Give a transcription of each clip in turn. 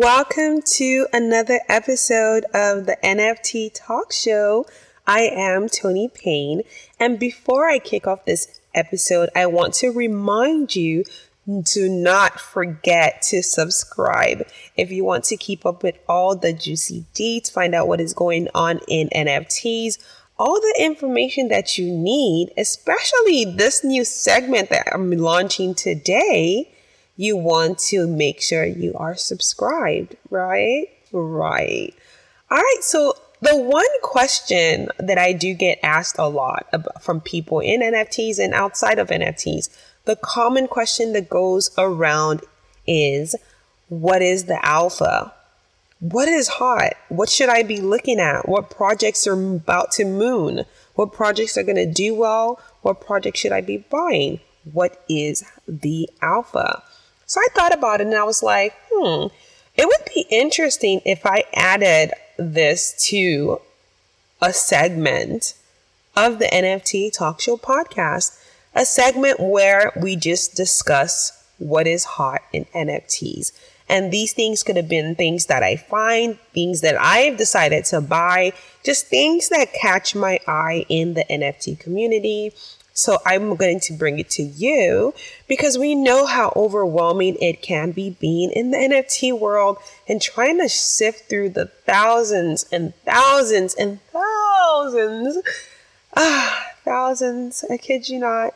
Welcome to another episode of the NFT Talk Show. I am Tony Payne, and before I kick off this episode, I want to remind you to not forget to subscribe. If you want to keep up with all the juicy deets, find out what is going on in NFTs, all the information that you need, especially this new segment that I'm launching today you want to make sure you are subscribed, right? Right. All right. So the one question that I do get asked a lot about, from people in NFTs and outside of NFTs, the common question that goes around is what is the alpha? What is hot? What should I be looking at? What projects are about to moon? What projects are going to do well? What projects should I be buying? What is the alpha? So I thought about it and I was like, hmm, it would be interesting if I added this to a segment of the NFT Talk Show podcast, a segment where we just discuss what is hot in NFTs. And these things could have been things that I find, things that I've decided to buy, just things that catch my eye in the NFT community, so I'm going to bring it to you because we know how overwhelming it can be being in the NFT world and trying to sift through the thousands and thousands and thousands, ah, thousands, I kid you not,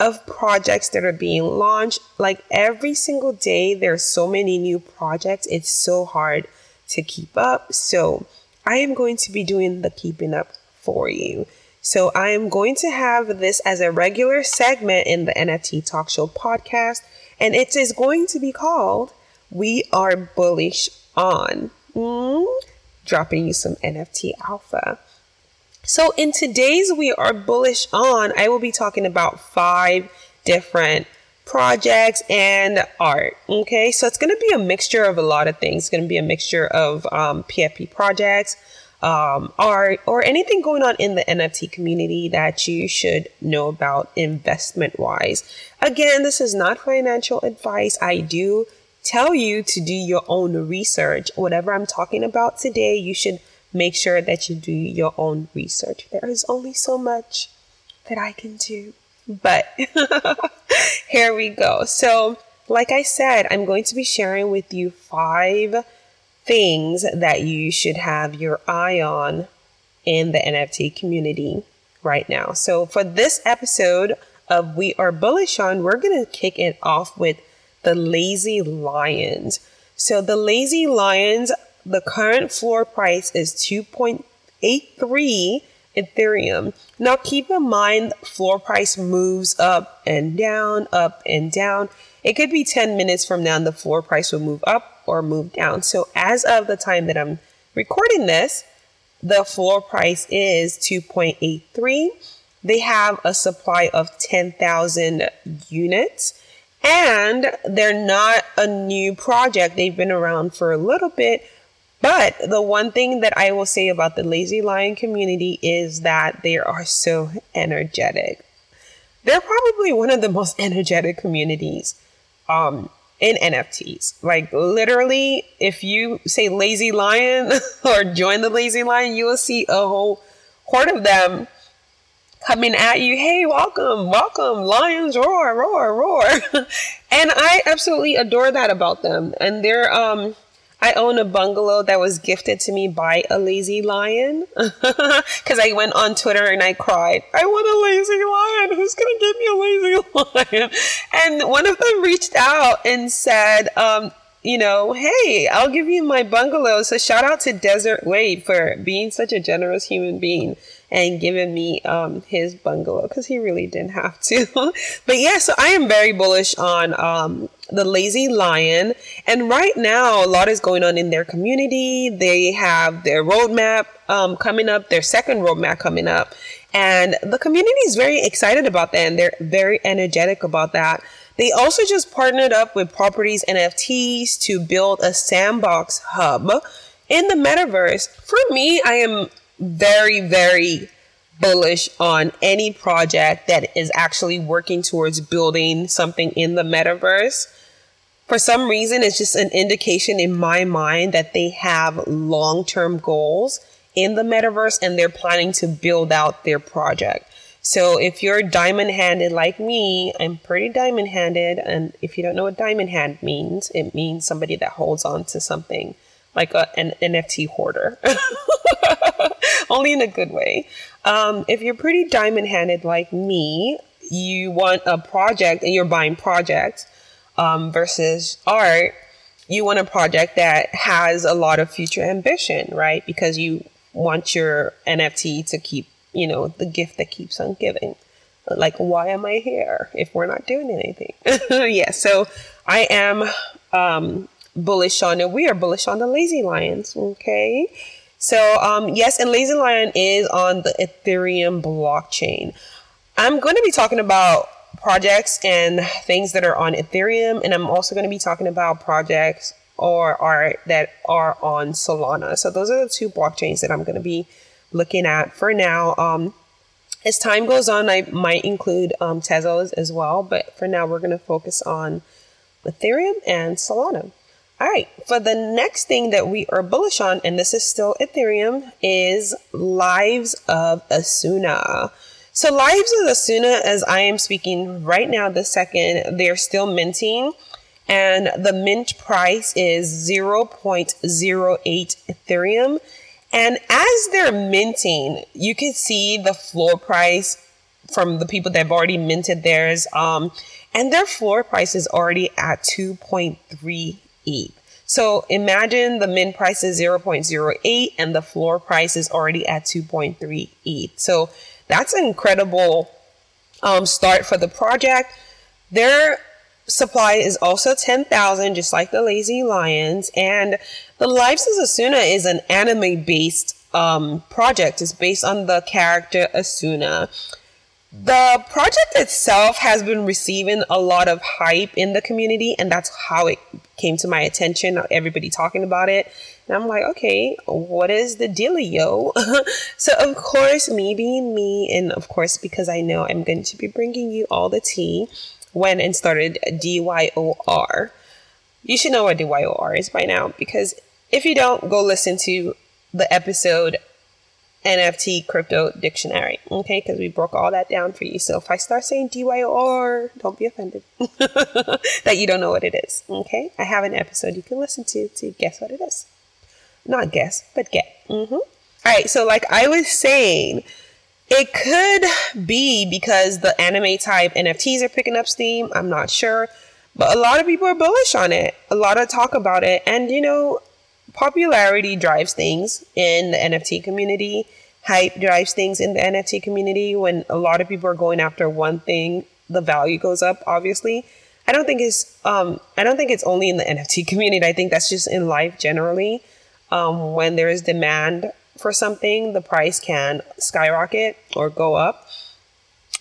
of projects that are being launched. Like every single day, there's so many new projects. It's so hard to keep up. So I am going to be doing the keeping up for you. So I am going to have this as a regular segment in the NFT Talk Show podcast, and it is going to be called We Are Bullish On. Mm, dropping you some NFT alpha. So in today's We Are Bullish On, I will be talking about five different projects and art. Okay, so it's going to be a mixture of a lot of things. It's going to be a mixture of um, PFP projects, um, or anything going on in the NFT community that you should know about investment wise. Again, this is not financial advice. I do tell you to do your own research. Whatever I'm talking about today, you should make sure that you do your own research. There is only so much that I can do. But here we go. So, like I said, I'm going to be sharing with you five things that you should have your eye on in the NFT community right now. So, for this episode of We Are Bullish On, we're going to kick it off with the Lazy Lions. So, the Lazy Lions, the current floor price is 2.83 Ethereum. Now, keep in mind, floor price moves up and down, up and down. It could be 10 minutes from now, and the floor price will move up or move down. So as of the time that I'm recording this, the floor price is 2.83. They have a supply of 10,000 units and they're not a new project. They've been around for a little bit. But the one thing that I will say about the Lazy Lion community is that they are so energetic. They're probably one of the most energetic communities. Um, in NFTs. Like literally, if you say lazy lion or join the lazy lion, you will see a whole horde of them coming at you. Hey, welcome, welcome, lions roar, roar, roar. and I absolutely adore that about them. And they're um I own a bungalow that was gifted to me by a lazy lion because I went on Twitter and I cried, I want a lazy lion. Who's going to give me a lazy lion? And one of them reached out and said, um, you know, hey, I'll give you my bungalow. So shout out to Desert Wade for being such a generous human being and giving me um, his bungalow because he really didn't have to. but yeah, so I am very bullish on um, the Lazy Lion. And right now, a lot is going on in their community. They have their roadmap um, coming up, their second roadmap coming up. And the community is very excited about that and they're very energetic about that. They also just partnered up with Properties NFTs to build a sandbox hub in the metaverse. For me, I am very, very bullish on any project that is actually working towards building something in the metaverse. For some reason, it's just an indication in my mind that they have long term goals in the metaverse and they're planning to build out their project. So if you're diamond handed like me, I'm pretty diamond handed. And if you don't know what diamond hand means, it means somebody that holds on to something like a, an NFT hoarder. Only in a good way. Um, if you're pretty diamond handed like me, you want a project and you're buying projects um, versus art, you want a project that has a lot of future ambition, right? Because you want your NFT to keep you know, the gift that keeps on giving. Like, why am I here if we're not doing anything? yeah, so I am um, bullish on it. We are bullish on the Lazy Lions, okay? So, um, yes, and Lazy Lion is on the Ethereum blockchain. I'm going to be talking about projects and things that are on Ethereum, and I'm also going to be talking about projects or art that are on Solana. So, those are the two blockchains that I'm going to be looking at for now. Um, as time goes on, I might include um, Tezos as well, but for now, we're going to focus on Ethereum and Solana. All right, for the next thing that we are bullish on, and this is still Ethereum, is Lives of Asuna. So, Lives of Asuna, as I am speaking right now, this second, they're still minting, and the mint price is 0.08 Ethereum. And as they're minting, you can see the floor price from the people that have already minted theirs. Um, and their floor price is already at 2.3 ETH. So imagine the min price is 0.08 and the floor price is already at 2.3 ETH. So that's an incredible um, start for the project. Their supply is also 10,000, just like the Lazy Lions. And the Lives of Asuna is an anime based um, project. It's based on the character Asuna. The project itself has been receiving a lot of hype in the community, and that's how it came to my attention. Everybody talking about it. And I'm like, okay, what is the dealio? so, of course, me being me, and of course, because I know I'm going to be bringing you all the tea, went and started DYOR. You should know what DYOR is by now because if you don't, go listen to the episode NFT Crypto Dictionary, okay? Because we broke all that down for you. So if I start saying DYOR, don't be offended that you don't know what it is, okay? I have an episode you can listen to to guess what it is. Not guess, but get. Mm-hmm. All right, so like I was saying, it could be because the anime type NFTs are picking up steam. I'm not sure. But a lot of people are bullish on it. A lot of talk about it. And, you know, popularity drives things in the NFT community. Hype drives things in the NFT community. When a lot of people are going after one thing, the value goes up, obviously. I don't think it's um, I don't think it's only in the NFT community. I think that's just in life generally. Um, when there is demand for something, the price can skyrocket or go up.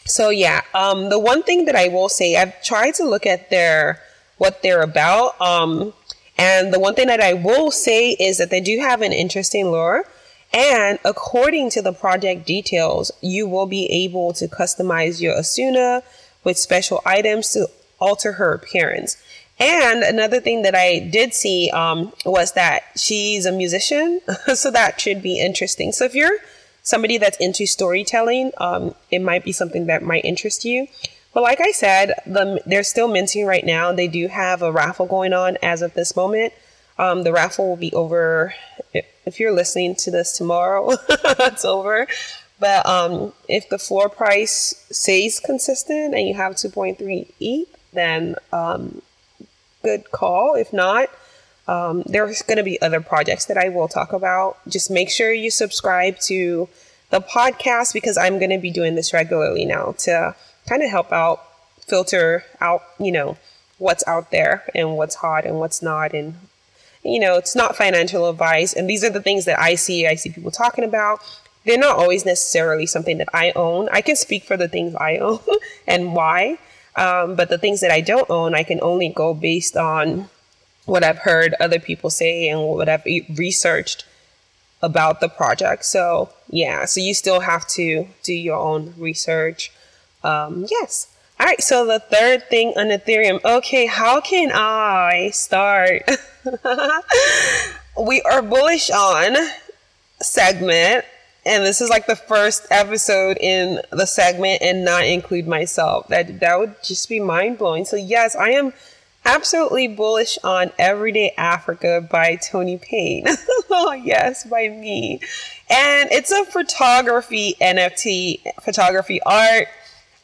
So yeah, um, the one thing that I will say, I've tried to look at their what they're about. Um, and the one thing that I will say is that they do have an interesting lore. And according to the project details, you will be able to customize your Asuna with special items to alter her appearance. And another thing that I did see um, was that she's a musician, so that should be interesting. So if you're somebody that's into storytelling, um, it might be something that might interest you. But like I said, the, they're still minting right now. They do have a raffle going on as of this moment. Um, the raffle will be over if you're listening to this tomorrow. it's over. But um, if the floor price stays consistent and you have 2.3 ETH, then um, good call. If not, Um, there's going to be other projects that I will talk about. Just make sure you subscribe to the podcast because I'm going to be doing this regularly now to kind of help out, filter out, you know, what's out there and what's hot and what's not. And, you know, it's not financial advice. And these are the things that I see, I see people talking about. They're not always necessarily something that I own. I can speak for the things I own and why. Um, but the things that I don't own, I can only go based on what I've heard other people say and what I've researched about the project. So, yeah, so you still have to do your own research. Um, yes. All right, so the third thing on Ethereum. Okay, how can I start? we are bullish on segment, and this is like the first episode in the segment and not include myself. That that would just be mind blowing. So yes, I am absolutely bullish on Everyday Africa by Tony Payne. oh, yes, by me. And it's a photography NFT, photography art.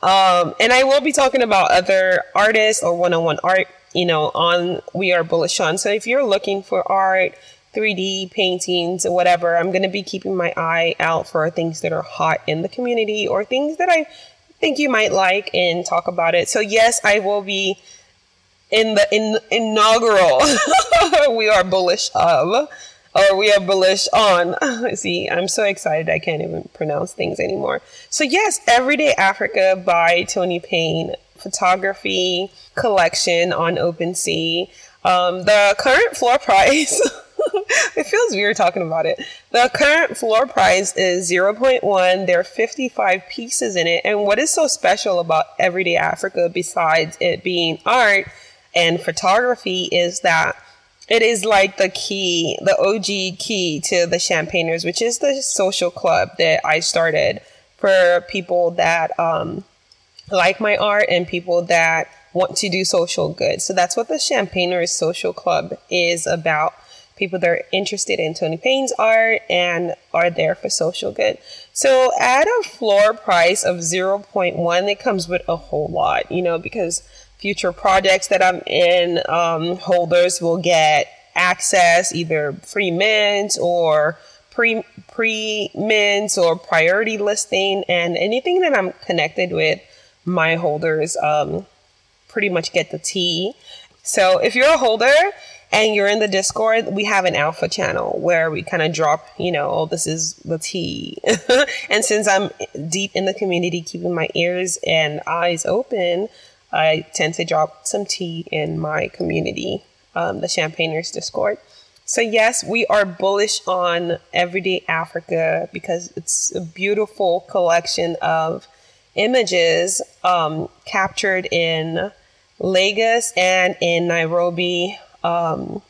Um, and I will be talking about other artists or one on one art, you know, on We Are Bullish on. So if you're looking for art, 3D paintings, whatever, I'm going to be keeping my eye out for things that are hot in the community or things that I think you might like and talk about it. So, yes, I will be in the in, inaugural we are bullish of or we are bullish on see i'm so excited i can't even pronounce things anymore so yes everyday africa by tony payne photography collection on OpenSea. Um, the current floor price it feels weird talking about it. The current floor price is 0.1. There are 55 pieces in it. And what is so special about Everyday Africa, besides it being art, and photography is that it is like the key, the OG key to the Champagners, which is the social club that I started for people that um, like my art and people that want to do social good. So that's what the Champagners Social Club is about. People that are interested in Tony Payne's art and are there for social good. So at a floor price of 0.1, it comes with a whole lot, you know, because future projects that I'm in, um, holders will get access either free mint or pre pre mint or priority listing, and anything that I'm connected with, my holders um, pretty much get the tea. So if you're a holder and you're in the Discord, we have an alpha channel where we kind of drop, you know, oh, this is the tea. and since I'm deep in the community, keeping my ears and eyes open, I tend to drop some tea in my community, um, the Champagners Discord. So, yes, we are bullish on Everyday Africa because it's a beautiful collection of images um, captured in Lagos and in Nairobi, um,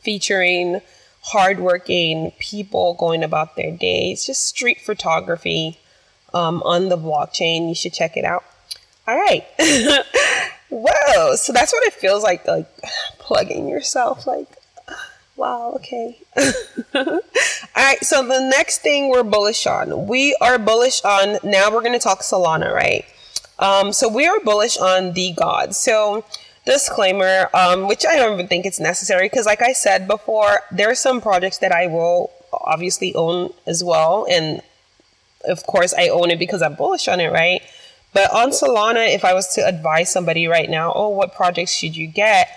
featuring hardworking people going about their days, just street photography um, on the blockchain. You should check it out. All right. Whoa. So that's what it feels like, like plugging yourself. Like, wow, okay. All right. So the next thing we're bullish on, we are bullish on, now we're going to talk Solana, right? Um, so we are bullish on DeGods. So, disclaimer, um, which I don't even think it's necessary because, like I said before, there are some projects that I will obviously own as well. And of course, I own it because I'm bullish on it, right? But on Solana, if I was to advise somebody right now, oh, what projects should you get?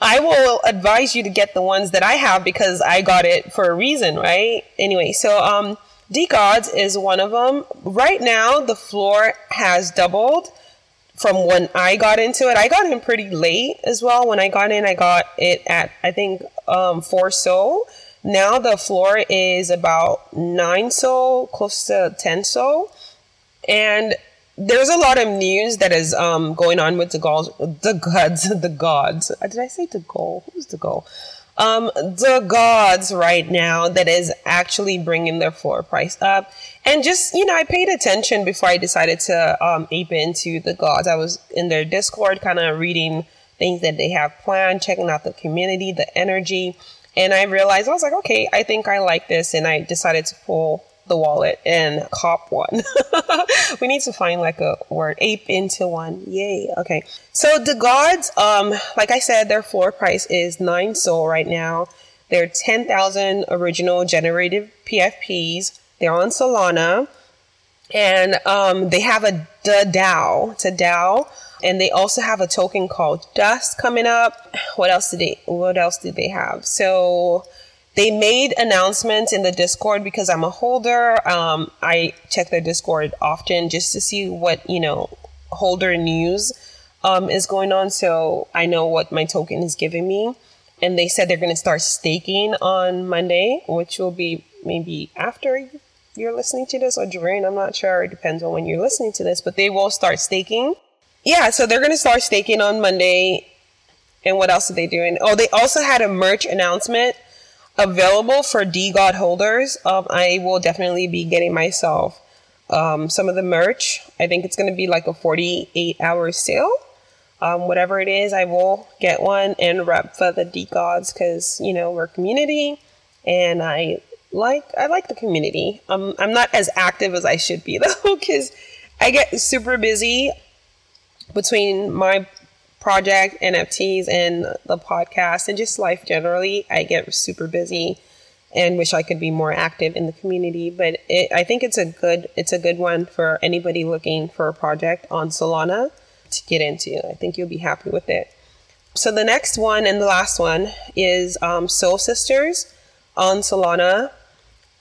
I will advise you to get the ones that I have because I got it for a reason, right? Anyway, so um, DeGods is one of them. Right now, the floor has doubled from when I got into it. I got in pretty late as well. When I got in, I got it at I think um, four SOL. Now the floor is about nine SOL, close to ten SOL, and there's a lot of news that is um, going on with DeGods, the gods, the gods. Uh, did I say the goal? Who's the goal? Um, DeGods right now that is actually bringing their floor price up. And just, you know, I paid attention before I decided to um, ape into DeGods. I was in their Discord kind of reading things that they have planned, checking out the community, the energy. And I realized, I was like, okay, I think I like this. And I decided to pull the wallet and cop one. we need to find like a word ape into one. Yay. Okay. So DeGods, um, like I said, their floor price is nine SOL right now. They're 10,000 original generated PFPs. They're on Solana and um, they have a the DAO. It's a DAO, and they also have a token called Dust coming up. What else did they? What else did they have? So they made announcements in the Discord because I'm a holder. Um, I check their Discord often just to see what you know holder news um, is going on, so I know what my token is giving me. And they said they're going to start staking on Monday, which will be maybe after you're listening to this or during. I'm not sure. It depends on when you're listening to this, but they will start staking. Yeah, so they're going to start staking on Monday. And what else are they doing? Oh, they also had a merch announcement available for DeGod holders. Um, I will definitely be getting myself um, some of the merch. I think it's going to be like a 48 hour sale. Um, whatever it is, I will get one and rep for the DeGods because, you know, we're community and I like I like the community. Um, I'm not as active as I should be though, because I get super busy between my project, NFTs, and the podcast, and just life generally. I get super busy and wish I could be more active in the community. But it, I think it's a good it's a good one for anybody looking for a project on Solana to get into. I think you'll be happy with it. So the next one and the last one is um, Soul Sisters on Solana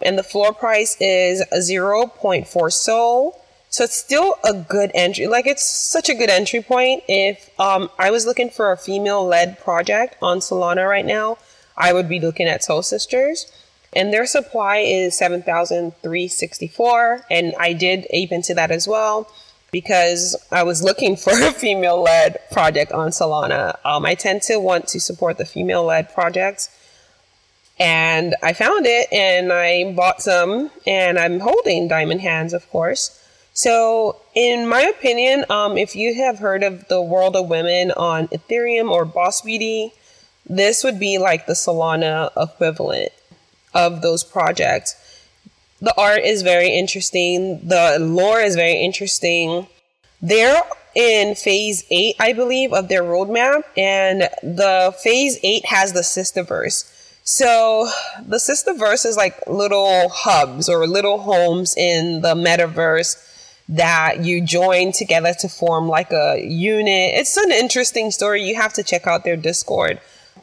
and the floor price is 0.4 SOL. So it's still a good entry. Like it's such a good entry point. If um, I was looking for a female led project on Solana right now, I would be looking at Soul Sisters. And their supply is 7,364. And I did ape into that as well because I was looking for a female led project on Solana. Um, I tend to want to support the female led projects and I found it and I bought some and I'm holding diamond hands, of course. So, in my opinion, um, if you have heard of the World of Women on Ethereum or Boss Beauty, this would be like the Solana equivalent of those projects. The art is very interesting. The lore is very interesting. They're in phase eight, I believe, of their roadmap, and the phase eight has the Sisterverse. So the Sisterverse is like little hubs or little homes in the metaverse that you join together to form like a unit. It's an interesting story. You have to check out their Discord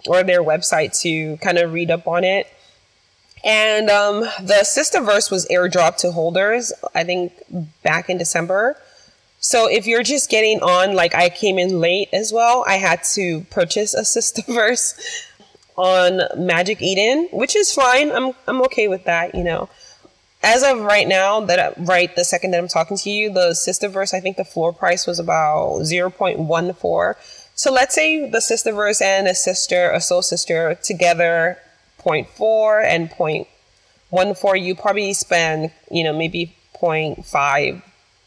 or their website to kind of read up on it. And um, the Sisterverse was airdropped to holders, I think, back in December. So if you're just getting on, like I came in late as well, I had to purchase a Sisterverse on Magic Eden, which is fine. I'm I'm okay with that, you know. As of right now, that right the second that I'm talking to you, the Sisterverse, I think the floor price was about 0.14. So let's say the Sisterverse and a sister, a soul sister together 0.4 and 0.14, you probably spend, you know, maybe 0.5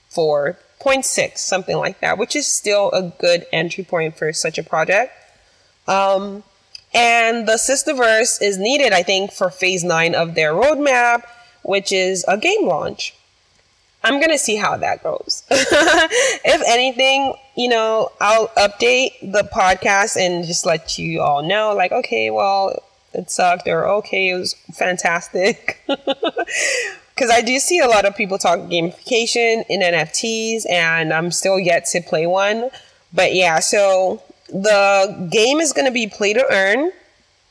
for 0.6, something like that, which is still a good entry point for such a project. Um, and the Sisterverse is needed, I think, for phase nine of their roadmap, which is a game launch. I'm gonna see how that goes. if anything, you know, I'll update the podcast and just let you all know, like, okay, well, it sucked, or okay, it was fantastic. Because I do see a lot of people talk gamification in NFTs, and I'm still yet to play one. But yeah, so the game is to be play to earn,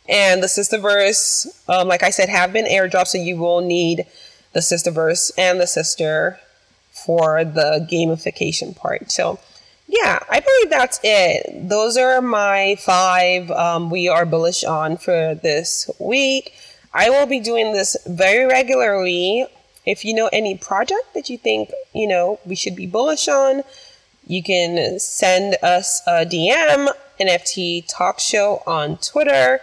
and the Sisterverse, um, like I said, have been airdropped, so you will need the Sisterverse and the Sister for the gamification part. So, yeah, I believe that's it. Those are my five um, we are bullish on for this week. I will be doing this very regularly. If you know any project that you think, you know, we should be bullish on, you can send us a DM, NFT Talk Show on Twitter,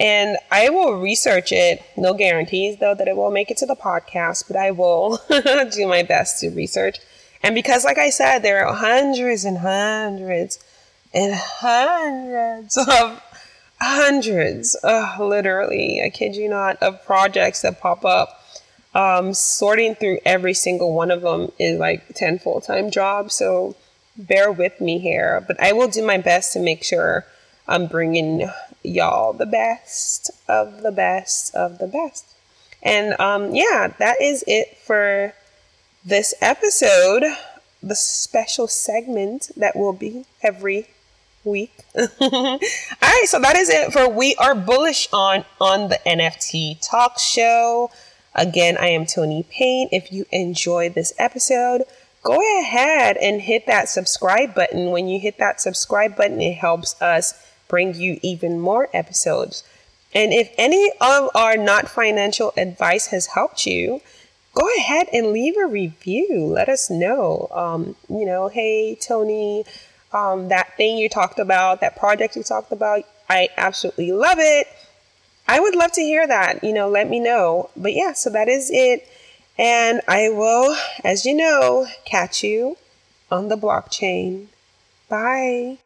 and I will research it. No guarantees, though, that it will make it to the podcast, but I will do my best to research. And because, like I said, there are hundreds and hundreds and hundreds of hundreds, uh, literally, I kid you not, of projects that pop up um, sorting through every single one of them is like 10 full time jobs. So bear with me here, but I will do my best to make sure I'm bringing y'all the best of the best of the best. And um, yeah, that is it for this episode, the special segment that will be every week. All right, so that is it for We Are Bullish on on the NFT Talk Show. Again, I am Tony Payne. If you enjoyed this episode, go ahead and hit that subscribe button. When you hit that subscribe button, it helps us bring you even more episodes. And if any of our not financial advice has helped you, go ahead and leave a review. Let us know. Um, you know, hey, Tony, um, that thing you talked about, that project you talked about, I absolutely love it. I would love to hear that. You know, let me know. But yeah, so that is it. And I will, as you know, catch you on the blockchain. Bye.